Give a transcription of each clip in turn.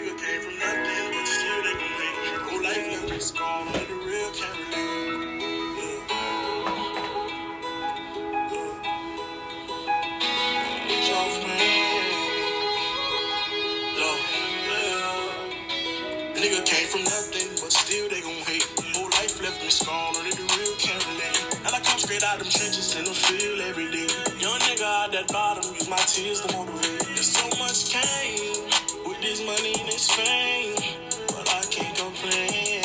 Nigga came from nothing, but still they gon' hate. Whole life the real can. Nigga came from nothing, but still they gon' hate. Whole life left me scarred, only the real can relate. And I come straight out them trenches in the field every day. Young nigga out that bottom, use my tears to fame, but I can't complain.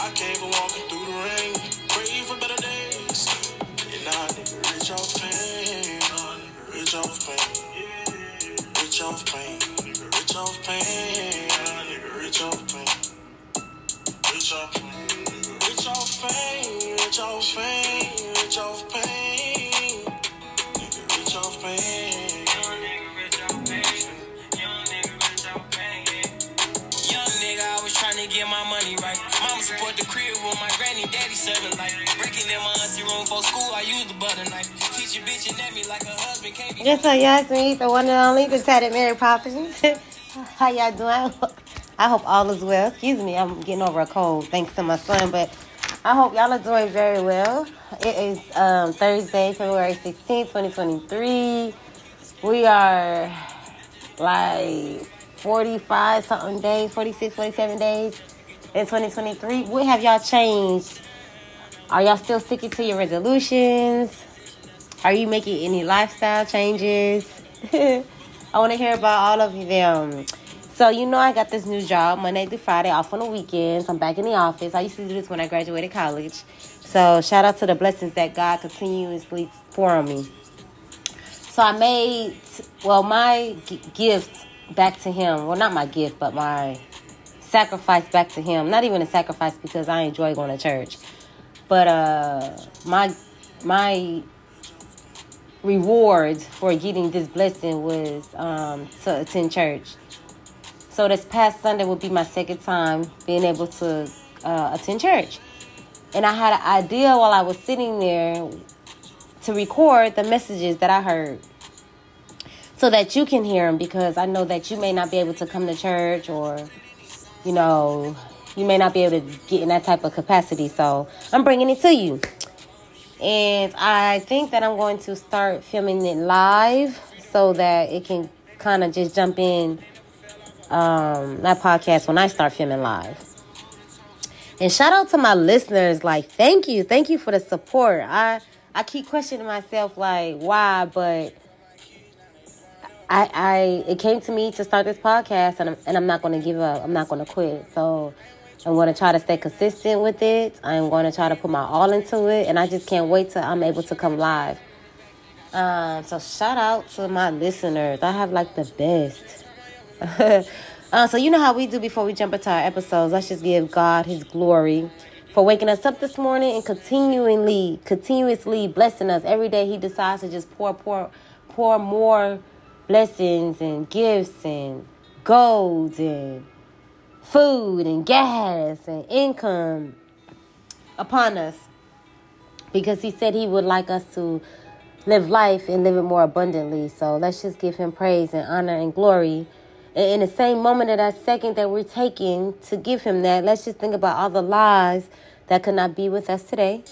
I came from walking through the rain, pray for better days. And now nigga rich off pain, rich off pain, Yes, sir, yes, me, the one and only, the tatted Mary Poppins. How y'all doing? I hope all is well. Excuse me, I'm getting over a cold thanks to my son, but I hope y'all are doing very well. It is um, Thursday, February 16th, 2023. We are like 45 something days, 46, 47 days in 2023. What have y'all changed? Are y'all still sticking to your resolutions? Are you making any lifestyle changes? I want to hear about all of them. So, you know, I got this new job Monday through Friday, off on the weekends. I'm back in the office. I used to do this when I graduated college. So, shout out to the blessings that God continuously pour on me. So, I made, well, my g- gift back to Him. Well, not my gift, but my sacrifice back to Him. Not even a sacrifice because I enjoy going to church. But uh my my reward for getting this blessing was um, to attend church. So this past Sunday would be my second time being able to uh, attend church, and I had an idea while I was sitting there to record the messages that I heard, so that you can hear them because I know that you may not be able to come to church or, you know, you may not be able to get in that type of capacity. So I'm bringing it to you. And I think that I'm going to start filming it live so that it can kind of just jump in um, that podcast when I start filming live. And shout out to my listeners. Like, thank you. Thank you for the support. I I keep questioning myself like why, but I I it came to me to start this podcast and I'm and I'm not gonna give up. I'm not gonna quit. So I'm going to try to stay consistent with it. I'm going to try to put my all into it. And I just can't wait till I'm able to come live. Um, so shout out to my listeners. I have like the best. uh, so you know how we do before we jump into our episodes. Let's just give God his glory for waking us up this morning and continually, continuously blessing us. Every day he decides to just pour, pour, pour more blessings and gifts and golds and food and gas and income upon us because he said he would like us to live life and live it more abundantly. So let's just give him praise and honor and glory. And in the same moment of that second that we're taking to give him that, let's just think about all the lies that could not be with us today.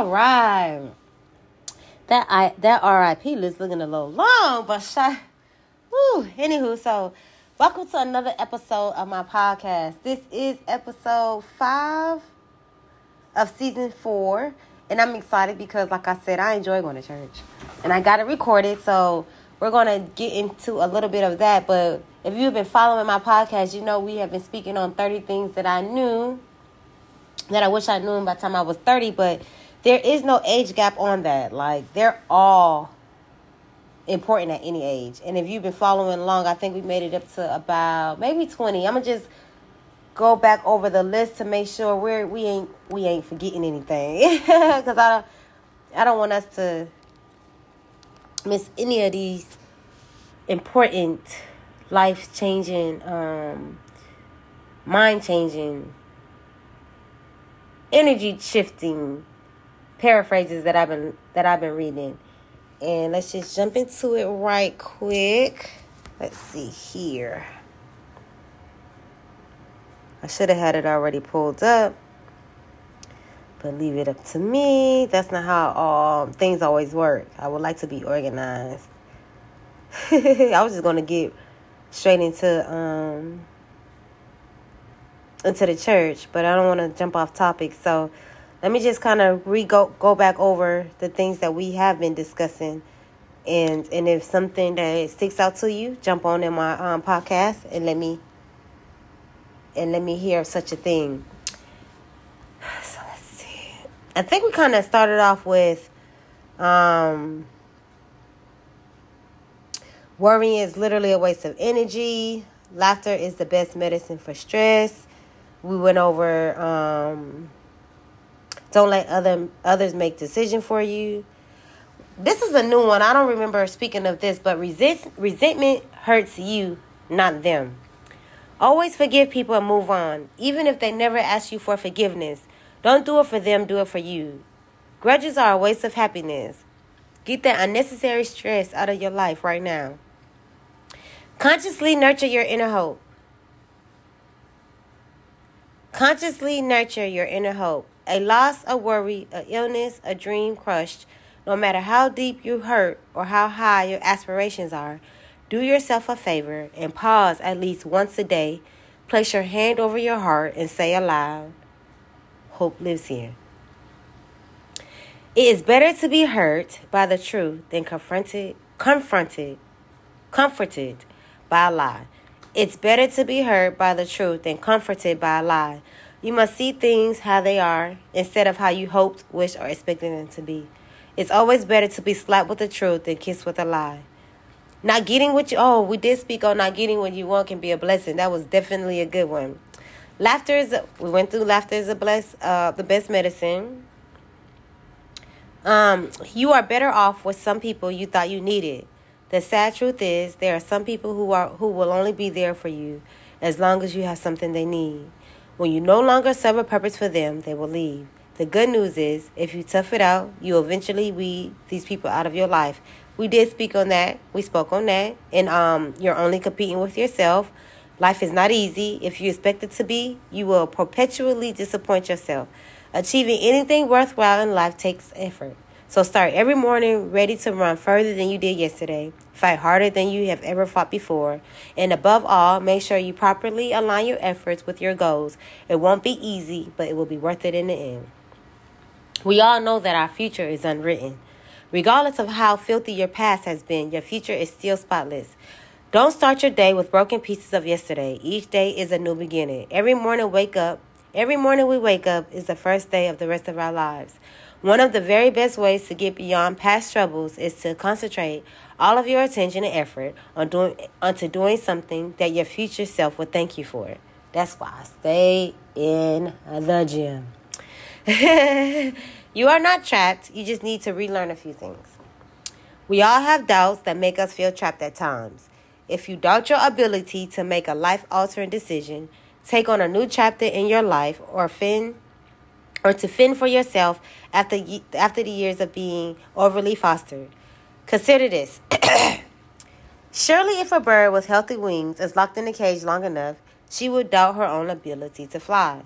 All right. That I that RIP list looking a little long, but shy. Woo. Anywho, so welcome to another episode of my podcast. This is episode five of season four. And I'm excited because like I said, I enjoy going to church. And I got it recorded, so we're gonna get into a little bit of that. But if you've been following my podcast, you know we have been speaking on 30 things that I knew that I wish I knew by the time I was 30, but there is no age gap on that. Like, they're all important at any age. And if you've been following along, I think we made it up to about maybe 20. I'm going to just go back over the list to make sure we're we ain't we ain't forgetting anything because I don't I don't want us to miss any of these important life changing um mind changing energy shifting paraphrases that I've been that I've been reading. And let's just jump into it right quick. Let's see here. I should have had it already pulled up. But leave it up to me. That's not how all things always work. I would like to be organized. I was just gonna get straight into um into the church, but I don't want to jump off topic. So let me just kind of re go go back over the things that we have been discussing, and and if something that sticks out to you, jump on in my um, podcast and let me and let me hear such a thing. So let's see. I think we kind of started off with um, worrying is literally a waste of energy. Laughter is the best medicine for stress. We went over um, don't let other others make decision for you. This is a new one. I don't remember speaking of this, but resist, resentment hurts you, not them. Always forgive people and move on, even if they never ask you for forgiveness. Don't do it for them, do it for you. Grudges are a waste of happiness. Get that unnecessary stress out of your life right now. Consciously nurture your inner hope. Consciously nurture your inner hope. A loss, a worry, a illness, a dream crushed, no matter how deep you hurt or how high your aspirations are, do yourself a favor and pause at least once a day. Place your hand over your heart and say aloud, Hope lives here. It is better to be hurt by the truth than confronted, confronted, comforted by a lie. It's better to be hurt by the truth than comforted by a lie. You must see things how they are instead of how you hoped, wished, or expected them to be. It's always better to be slapped with the truth than kissed with a lie. Not getting what you oh, we did speak on not getting what you want can be a blessing. That was definitely a good one. Laughter is a, we went through laughter is a bless uh the best medicine. Um, you are better off with some people you thought you needed. The sad truth is there are some people who are who will only be there for you as long as you have something they need. When you no longer serve a purpose for them, they will leave. The good news is if you tough it out, you eventually weed these people out of your life. We did speak on that. We spoke on that. And um you're only competing with yourself. Life is not easy. If you expect it to be, you will perpetually disappoint yourself. Achieving anything worthwhile in life takes effort. So start every morning ready to run further than you did yesterday, fight harder than you have ever fought before, and above all, make sure you properly align your efforts with your goals. It won't be easy, but it will be worth it in the end. We all know that our future is unwritten. Regardless of how filthy your past has been, your future is still spotless. Don't start your day with broken pieces of yesterday. Each day is a new beginning. Every morning wake up, every morning we wake up is the first day of the rest of our lives. One of the very best ways to get beyond past troubles is to concentrate all of your attention and effort on doing onto doing something that your future self will thank you for. That's why I stay in the gym. you are not trapped. You just need to relearn a few things. We all have doubts that make us feel trapped at times. If you doubt your ability to make a life altering decision, take on a new chapter in your life, or fin or to fend for yourself after after the years of being overly fostered. Consider this. Surely, if a bird with healthy wings is locked in a cage long enough, she would doubt her own ability to fly.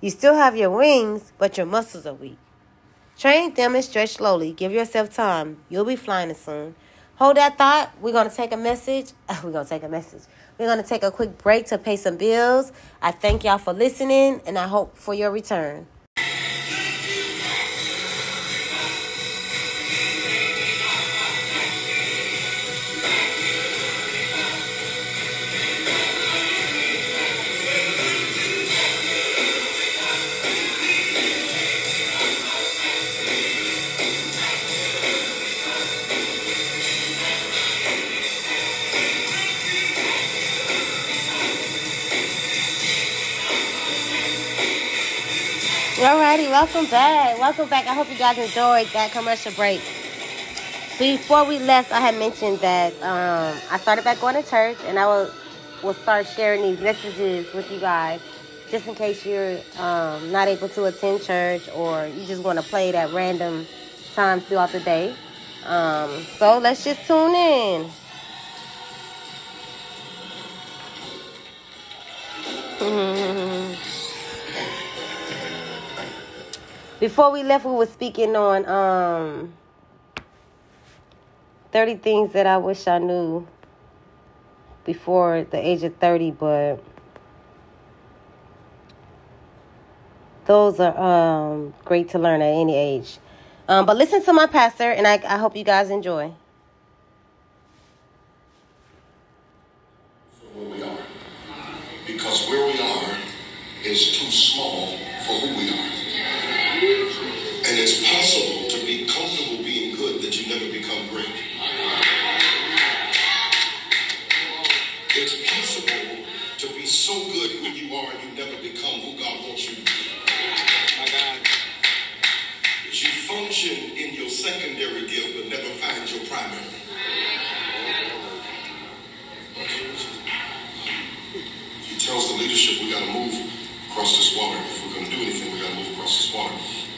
You still have your wings, but your muscles are weak. Train them and stretch slowly. Give yourself time. You'll be flying soon. Hold that thought. We're going to take a message. We're going to take a message. We're going to take a quick break to pay some bills. I thank y'all for listening, and I hope for your return. Alrighty, welcome back. Welcome back. I hope you guys enjoyed that commercial break. Before we left, I had mentioned that um, I started back going to church, and I will will start sharing these messages with you guys, just in case you're um, not able to attend church or you just want to play it at random times throughout the day. Um, so let's just tune in. Before we left, we were speaking on um, 30 things that I wish I knew before the age of 30, but those are um, great to learn at any age. Um, but listen to my pastor, and I, I hope you guys enjoy. Because where we are is too small for who we are. So good who you are you never become who God wants you to be. My God. You function in your secondary gift but never find your primary. He tells the leadership we got to move across this water. If we're going to do anything, we got to move across this water.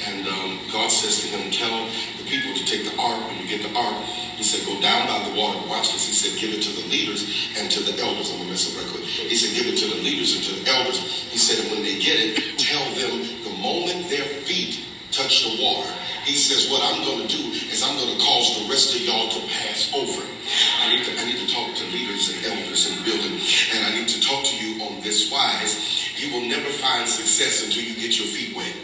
And um, God says to him, tell people to take the ark. When you get the ark, he said, go down by the water. Watch this. He said, give it to the leaders and to the elders. I'm going to mess up right. He said, give it to the leaders and to the elders. He said, and when they get it, tell them the moment their feet touch the water, he says, what I'm going to do is I'm going to cause the rest of y'all to pass over. I need to, I need to talk to leaders and elders in the building, and I need to talk to you on this wise. You will never find success until you get your feet wet.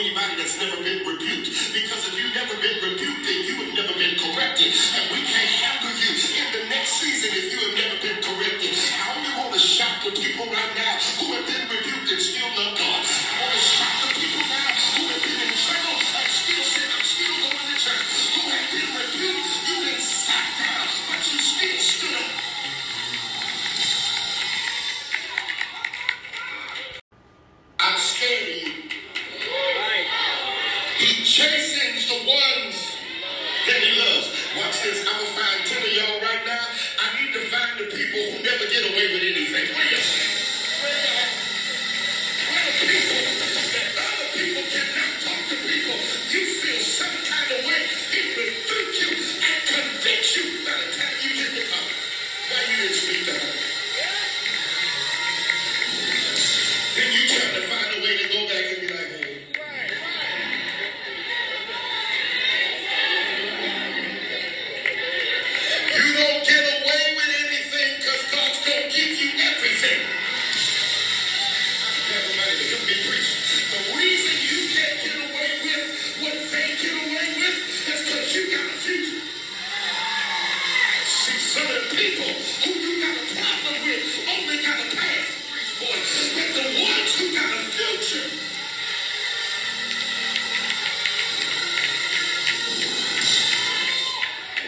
Anybody that's never been rebuked. Because if you've never been find the people who But the ones who got a future,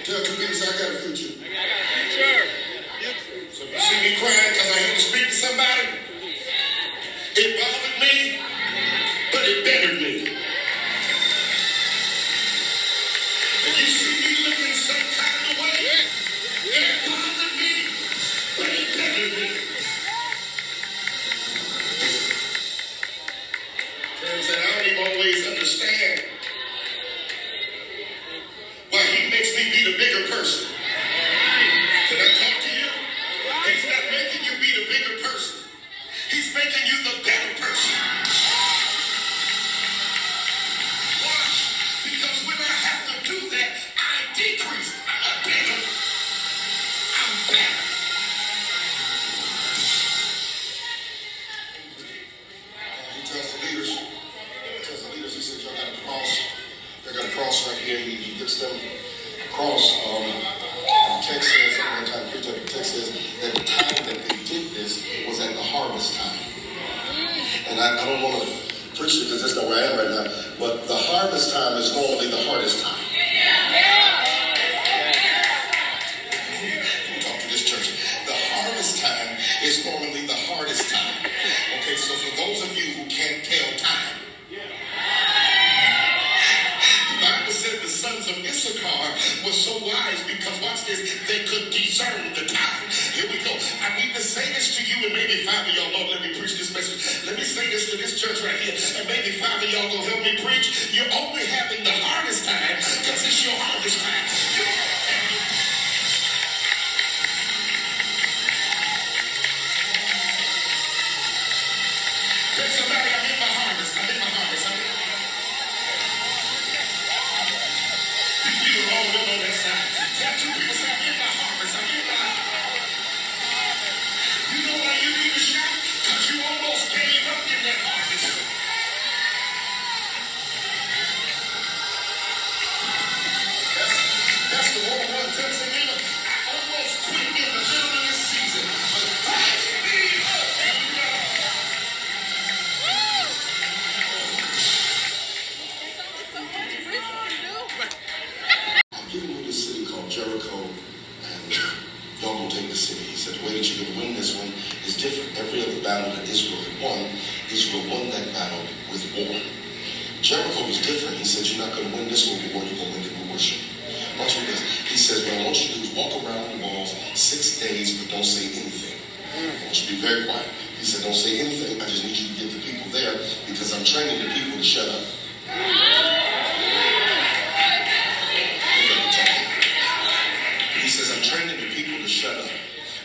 Tell two people, I got a future. I got a future. So if you see me crying because I to speak to somebody, Okay, so for those of you who can't tell time, the Bible said the sons of Issachar were so wise because, watch this, they could discern the time. Here we go. I need to say this to you, and maybe five of y'all, Lord, let me preach this message. Let me say this to this church right here, and maybe five of y'all gonna help me preach. You're only having the hardest time because it's your harvest time. You- Tell somebody I'm training the people to shut up. He says, I'm training the people to shut up.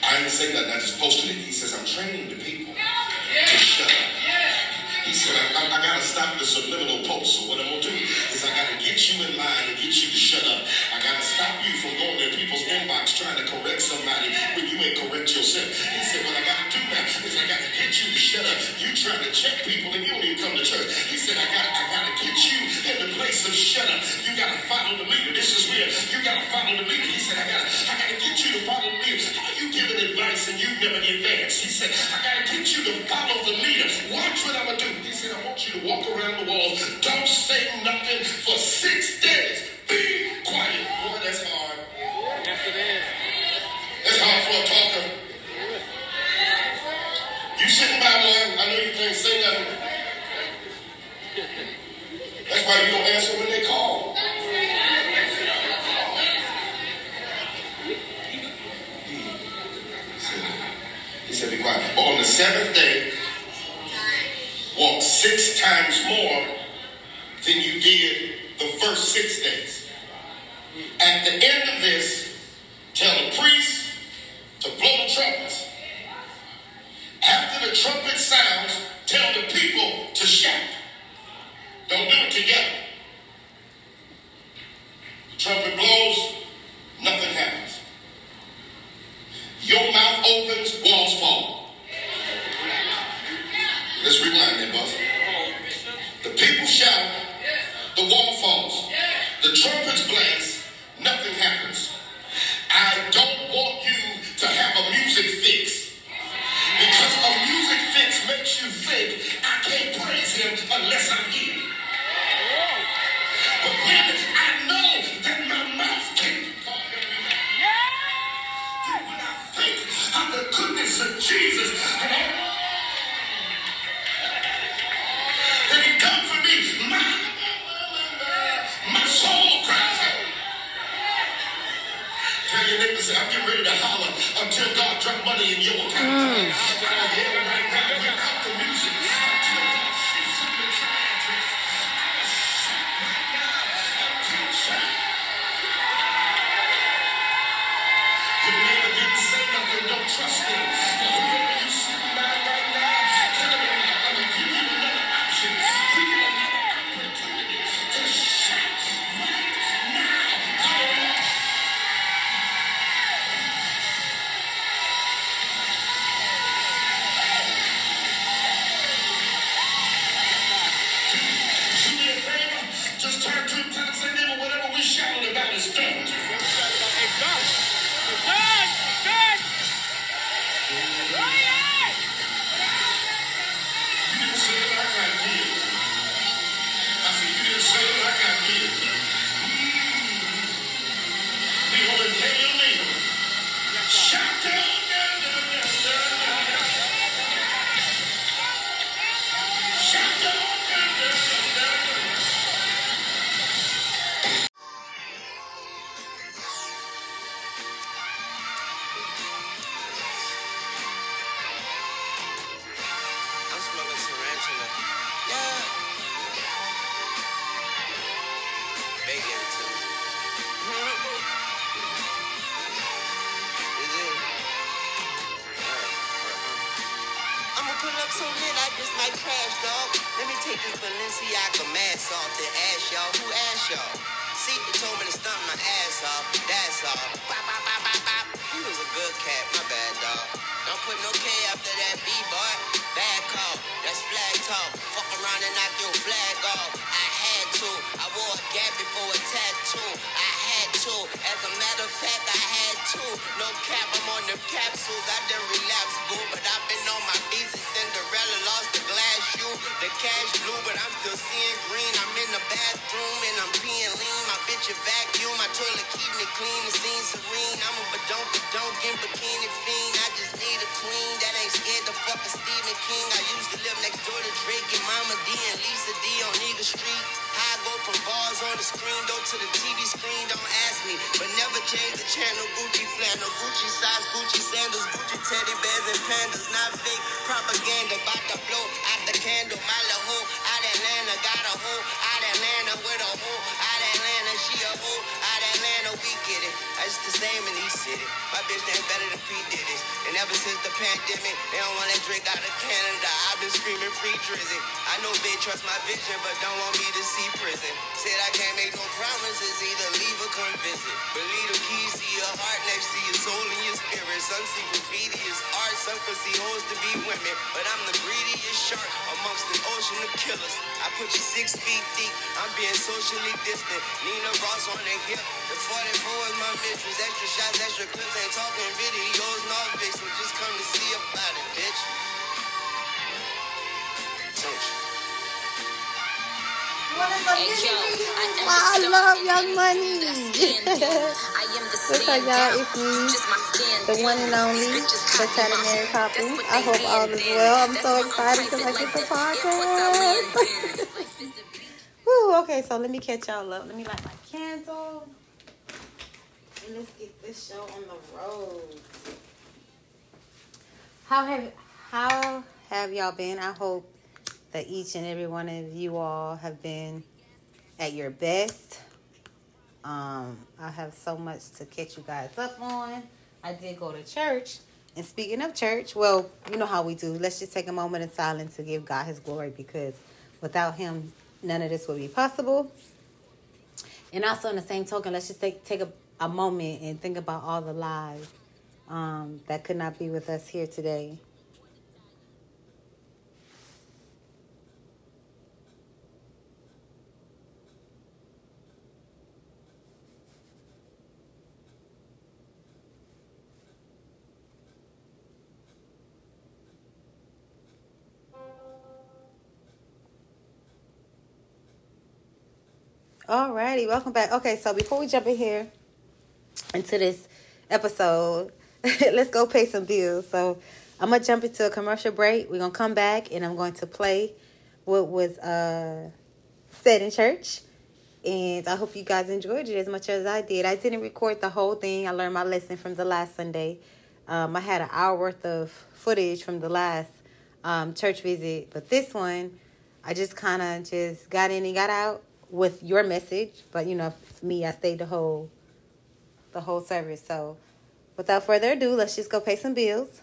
I didn't say that, I just posted it. He says, I'm training the people to shut up. He said, I, I, I got to stop the subliminal posts. So what I'm to do is I got to get you in line and get you to shut up. I got to stop you from going to people's inbox trying to correct somebody when you ain't correct yourself. He said, what I got to do now is I got to get you to shut up. You trying to check people and you don't even come to church. He said, I got, I got to get you in the place of shut up. You got to follow the leader. This is real. You got to follow the leader. He said, I got, I got to get you to follow the leader. How you giving advice and you've never advanced? He said, I got to get you to follow the leader. Watch what I'm going to do. He said, I want you to walk around the walls. Don't say nothing for six days. Be quiet. Boy, that's hard. That's hard for a talker. You sitting by one, I know you can't say nothing. That's why you don't answer when they call. He said, be quiet. But on the seventh day, walk six times more than you did the first six days. At the end of this, tell the priest to blow the trumpets. After the trumpet sounds, tell the people to shout. Don't do it together. The trumpet blows, nothing happens. Your mouth opens, walls fall. Let's rewind that, boss. The people shout, the wall falls. Trumpets blaze, nothing happens. I don't want you to have a music fix. Because a music fix makes you think I can't praise him unless say, I'm getting ready to holler until God drop money in your account. Mm. Here right now the music. Is done. So lit, I just might crash, dog. Let me take this Balenciaga mask off the ass, y'all. Who asked y'all? See, he told me to stump my ass off. That's all. Bop, bop, bop, bop, bop. He was a good cat. My bad, dog. Don't put no K after that B, boy. Bad call. That's flag talk. Fuck around and knock your flag off. I had to. I wore a gap before a tattoo. I had to. As a matter of fact, I had to. No cap, I'm on the capsules. I done relapsed, boo. But I've been on my visa. Cinderella lost the glass shoe. The cash blue, but I'm still seeing green. I'm in the bathroom and I'm peeing lean. My bitch a vacuum. My toilet keep me clean. The scene serene. I'm a badonk, badonk in bikini fiend. I just need a queen that ain't scared to fuck a Stephen King. I used to live next door to Drake and Mama D and Lisa D on Nigga Street. I from bars on the screen, go to the TV screen, don't ask me. But never change the channel, Gucci flannel, Gucci size, Gucci sandals, Gucci teddy bears and pandas. Not fake propaganda, about to blow out the candle. My little hoe Atlanta, got a hoe out Atlanta with a hoe out Atlanta. She a hoe out Atlanta, we get it. It's the same in East City. My bitch ain't better than P. Diddy's. And ever since the pandemic, they don't want that drink out of Canada. I've been screaming free Drizzy. I know they trust my vision, but don't want me to see prison. Said I can't make no promises, either leave or come visit. Believe the keys to your heart next to your soul and your spirit. Some see graffiti as art, some can see hoes to be women. But I'm the greediest shark amongst the ocean of killers. I put you six feet deep, I'm being socially distant. Nina Ross on the hip, the 44 is my mistress. Extra shots, extra clips, ain't talking videos, no. So just come to see about it, bitch. Touch. I love Young Money. What's up, y'all? It's me, the one and only, the Saturday Mary Poppins. I hope all is well. I'm so excited because I get the podcast. Woo, okay, so let me catch y'all up. Let me light my candle. And let's get this show on the road. How have how have y'all been? I hope that each and every one of you all have been at your best. Um, I have so much to catch you guys up on. I did go to church. And speaking of church, well, you know how we do. Let's just take a moment of silence to give God his glory because without him, none of this would be possible. And also, in the same token, let's just take, take a, a moment and think about all the lives um, that could not be with us here today. Alrighty, welcome back. Okay, so before we jump in here into this episode, let's go pay some bills. So I'm gonna jump into a commercial break. We're gonna come back and I'm going to play what was uh said in church. And I hope you guys enjoyed it as much as I did. I didn't record the whole thing. I learned my lesson from the last Sunday. Um, I had an hour worth of footage from the last um, church visit, but this one, I just kind of just got in and got out with your message, but you know, me, I stayed the whole the whole service. So, without further ado, let's just go pay some bills.